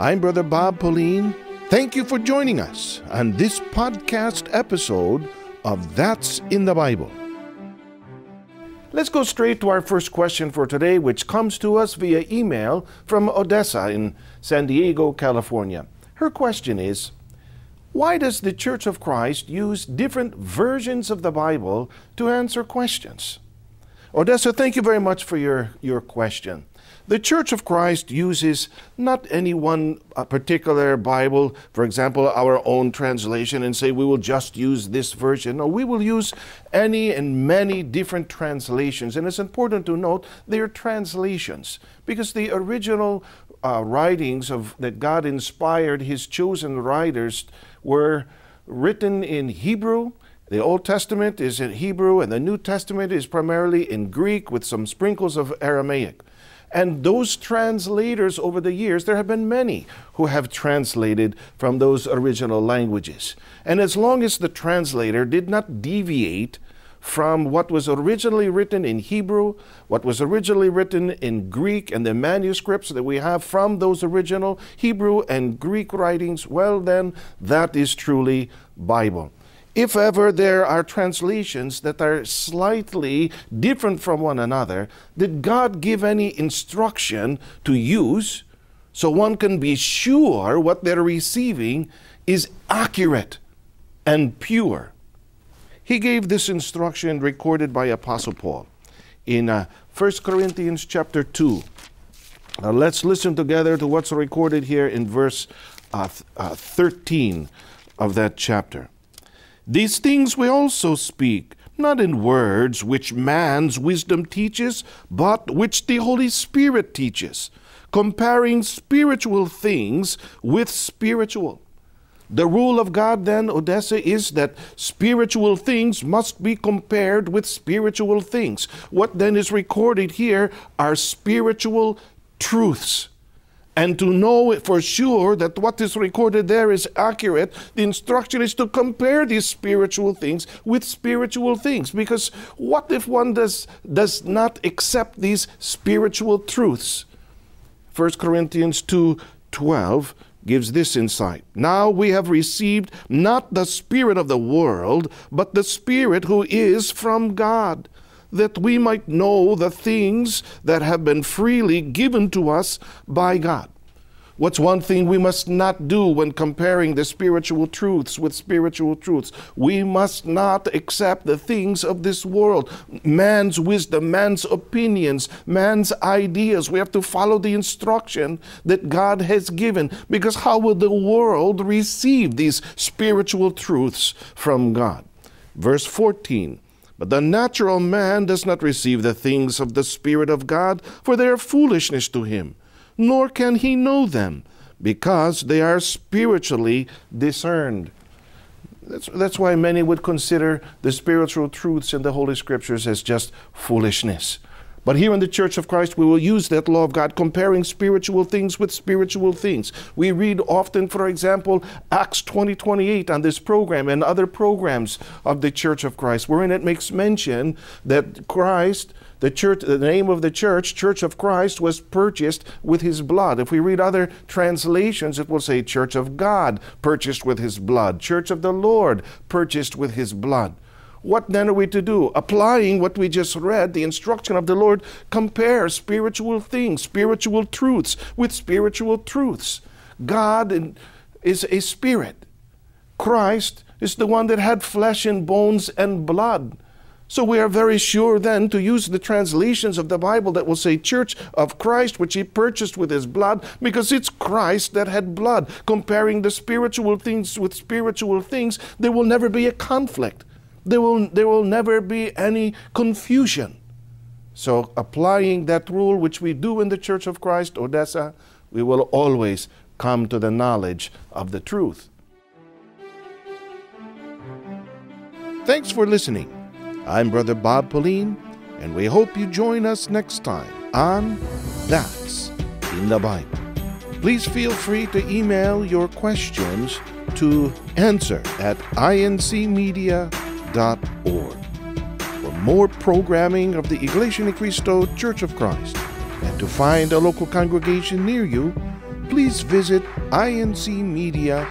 I'm Brother Bob Pauline. Thank you for joining us on this podcast episode of That's in the Bible. Let's go straight to our first question for today, which comes to us via email from Odessa in San Diego, California. Her question is Why does the Church of Christ use different versions of the Bible to answer questions? Odessa, thank you very much for your, your question. The Church of Christ uses not any one uh, particular Bible, for example, our own translation, and say we will just use this version. No, we will use any and many different translations. And it's important to note they are translations because the original uh, writings of that God inspired His chosen writers were written in Hebrew. The Old Testament is in Hebrew, and the New Testament is primarily in Greek with some sprinkles of Aramaic. And those translators over the years, there have been many who have translated from those original languages. And as long as the translator did not deviate from what was originally written in Hebrew, what was originally written in Greek, and the manuscripts that we have from those original Hebrew and Greek writings, well, then that is truly Bible. If ever there are translations that are slightly different from one another, did God give any instruction to use so one can be sure what they're receiving is accurate and pure? He gave this instruction recorded by Apostle Paul in uh, 1 Corinthians chapter 2. Now let's listen together to what's recorded here in verse uh, uh, 13 of that chapter. These things we also speak, not in words which man's wisdom teaches, but which the Holy Spirit teaches, comparing spiritual things with spiritual. The rule of God, then, Odessa, is that spiritual things must be compared with spiritual things. What then is recorded here are spiritual truths. And to know for sure that what is recorded there is accurate, the instruction is to compare these spiritual things with spiritual things. Because what if one does, does not accept these spiritual truths? 1 Corinthians 2 12 gives this insight. Now we have received not the Spirit of the world, but the Spirit who is from God that we might know the things that have been freely given to us by God. What's one thing we must not do when comparing the spiritual truths with spiritual truths? We must not accept the things of this world, man's wisdom, man's opinions, man's ideas. We have to follow the instruction that God has given because how will the world receive these spiritual truths from God? Verse 14. But the natural man does not receive the things of the Spirit of God, for they are foolishness to him, nor can he know them, because they are spiritually discerned. That's, that's why many would consider the spiritual truths in the Holy Scriptures as just foolishness. But here in the Church of Christ, we will use that law of God, comparing spiritual things with spiritual things. We read often, for example, Acts 20 28 on this program and other programs of the Church of Christ, wherein it makes mention that Christ, the church, the name of the church, Church of Christ, was purchased with his blood. If we read other translations, it will say Church of God, purchased with his blood, Church of the Lord, purchased with his blood. What then are we to do? Applying what we just read, the instruction of the Lord, compare spiritual things, spiritual truths with spiritual truths. God is a spirit. Christ is the one that had flesh and bones and blood. So we are very sure then to use the translations of the Bible that will say Church of Christ, which he purchased with his blood, because it's Christ that had blood. Comparing the spiritual things with spiritual things, there will never be a conflict there will, there will never be any confusion. So, applying that rule, which we do in the Church of Christ, Odessa, we will always come to the knowledge of the truth. Thanks for listening. I'm Brother Bob Pauline, and we hope you join us next time on That's in the Bible. Please feel free to email your questions to answer at incmedia.com for more programming of the Iglesia Ni Cristo Church of Christ and to find a local congregation near you, please visit incmedia.org.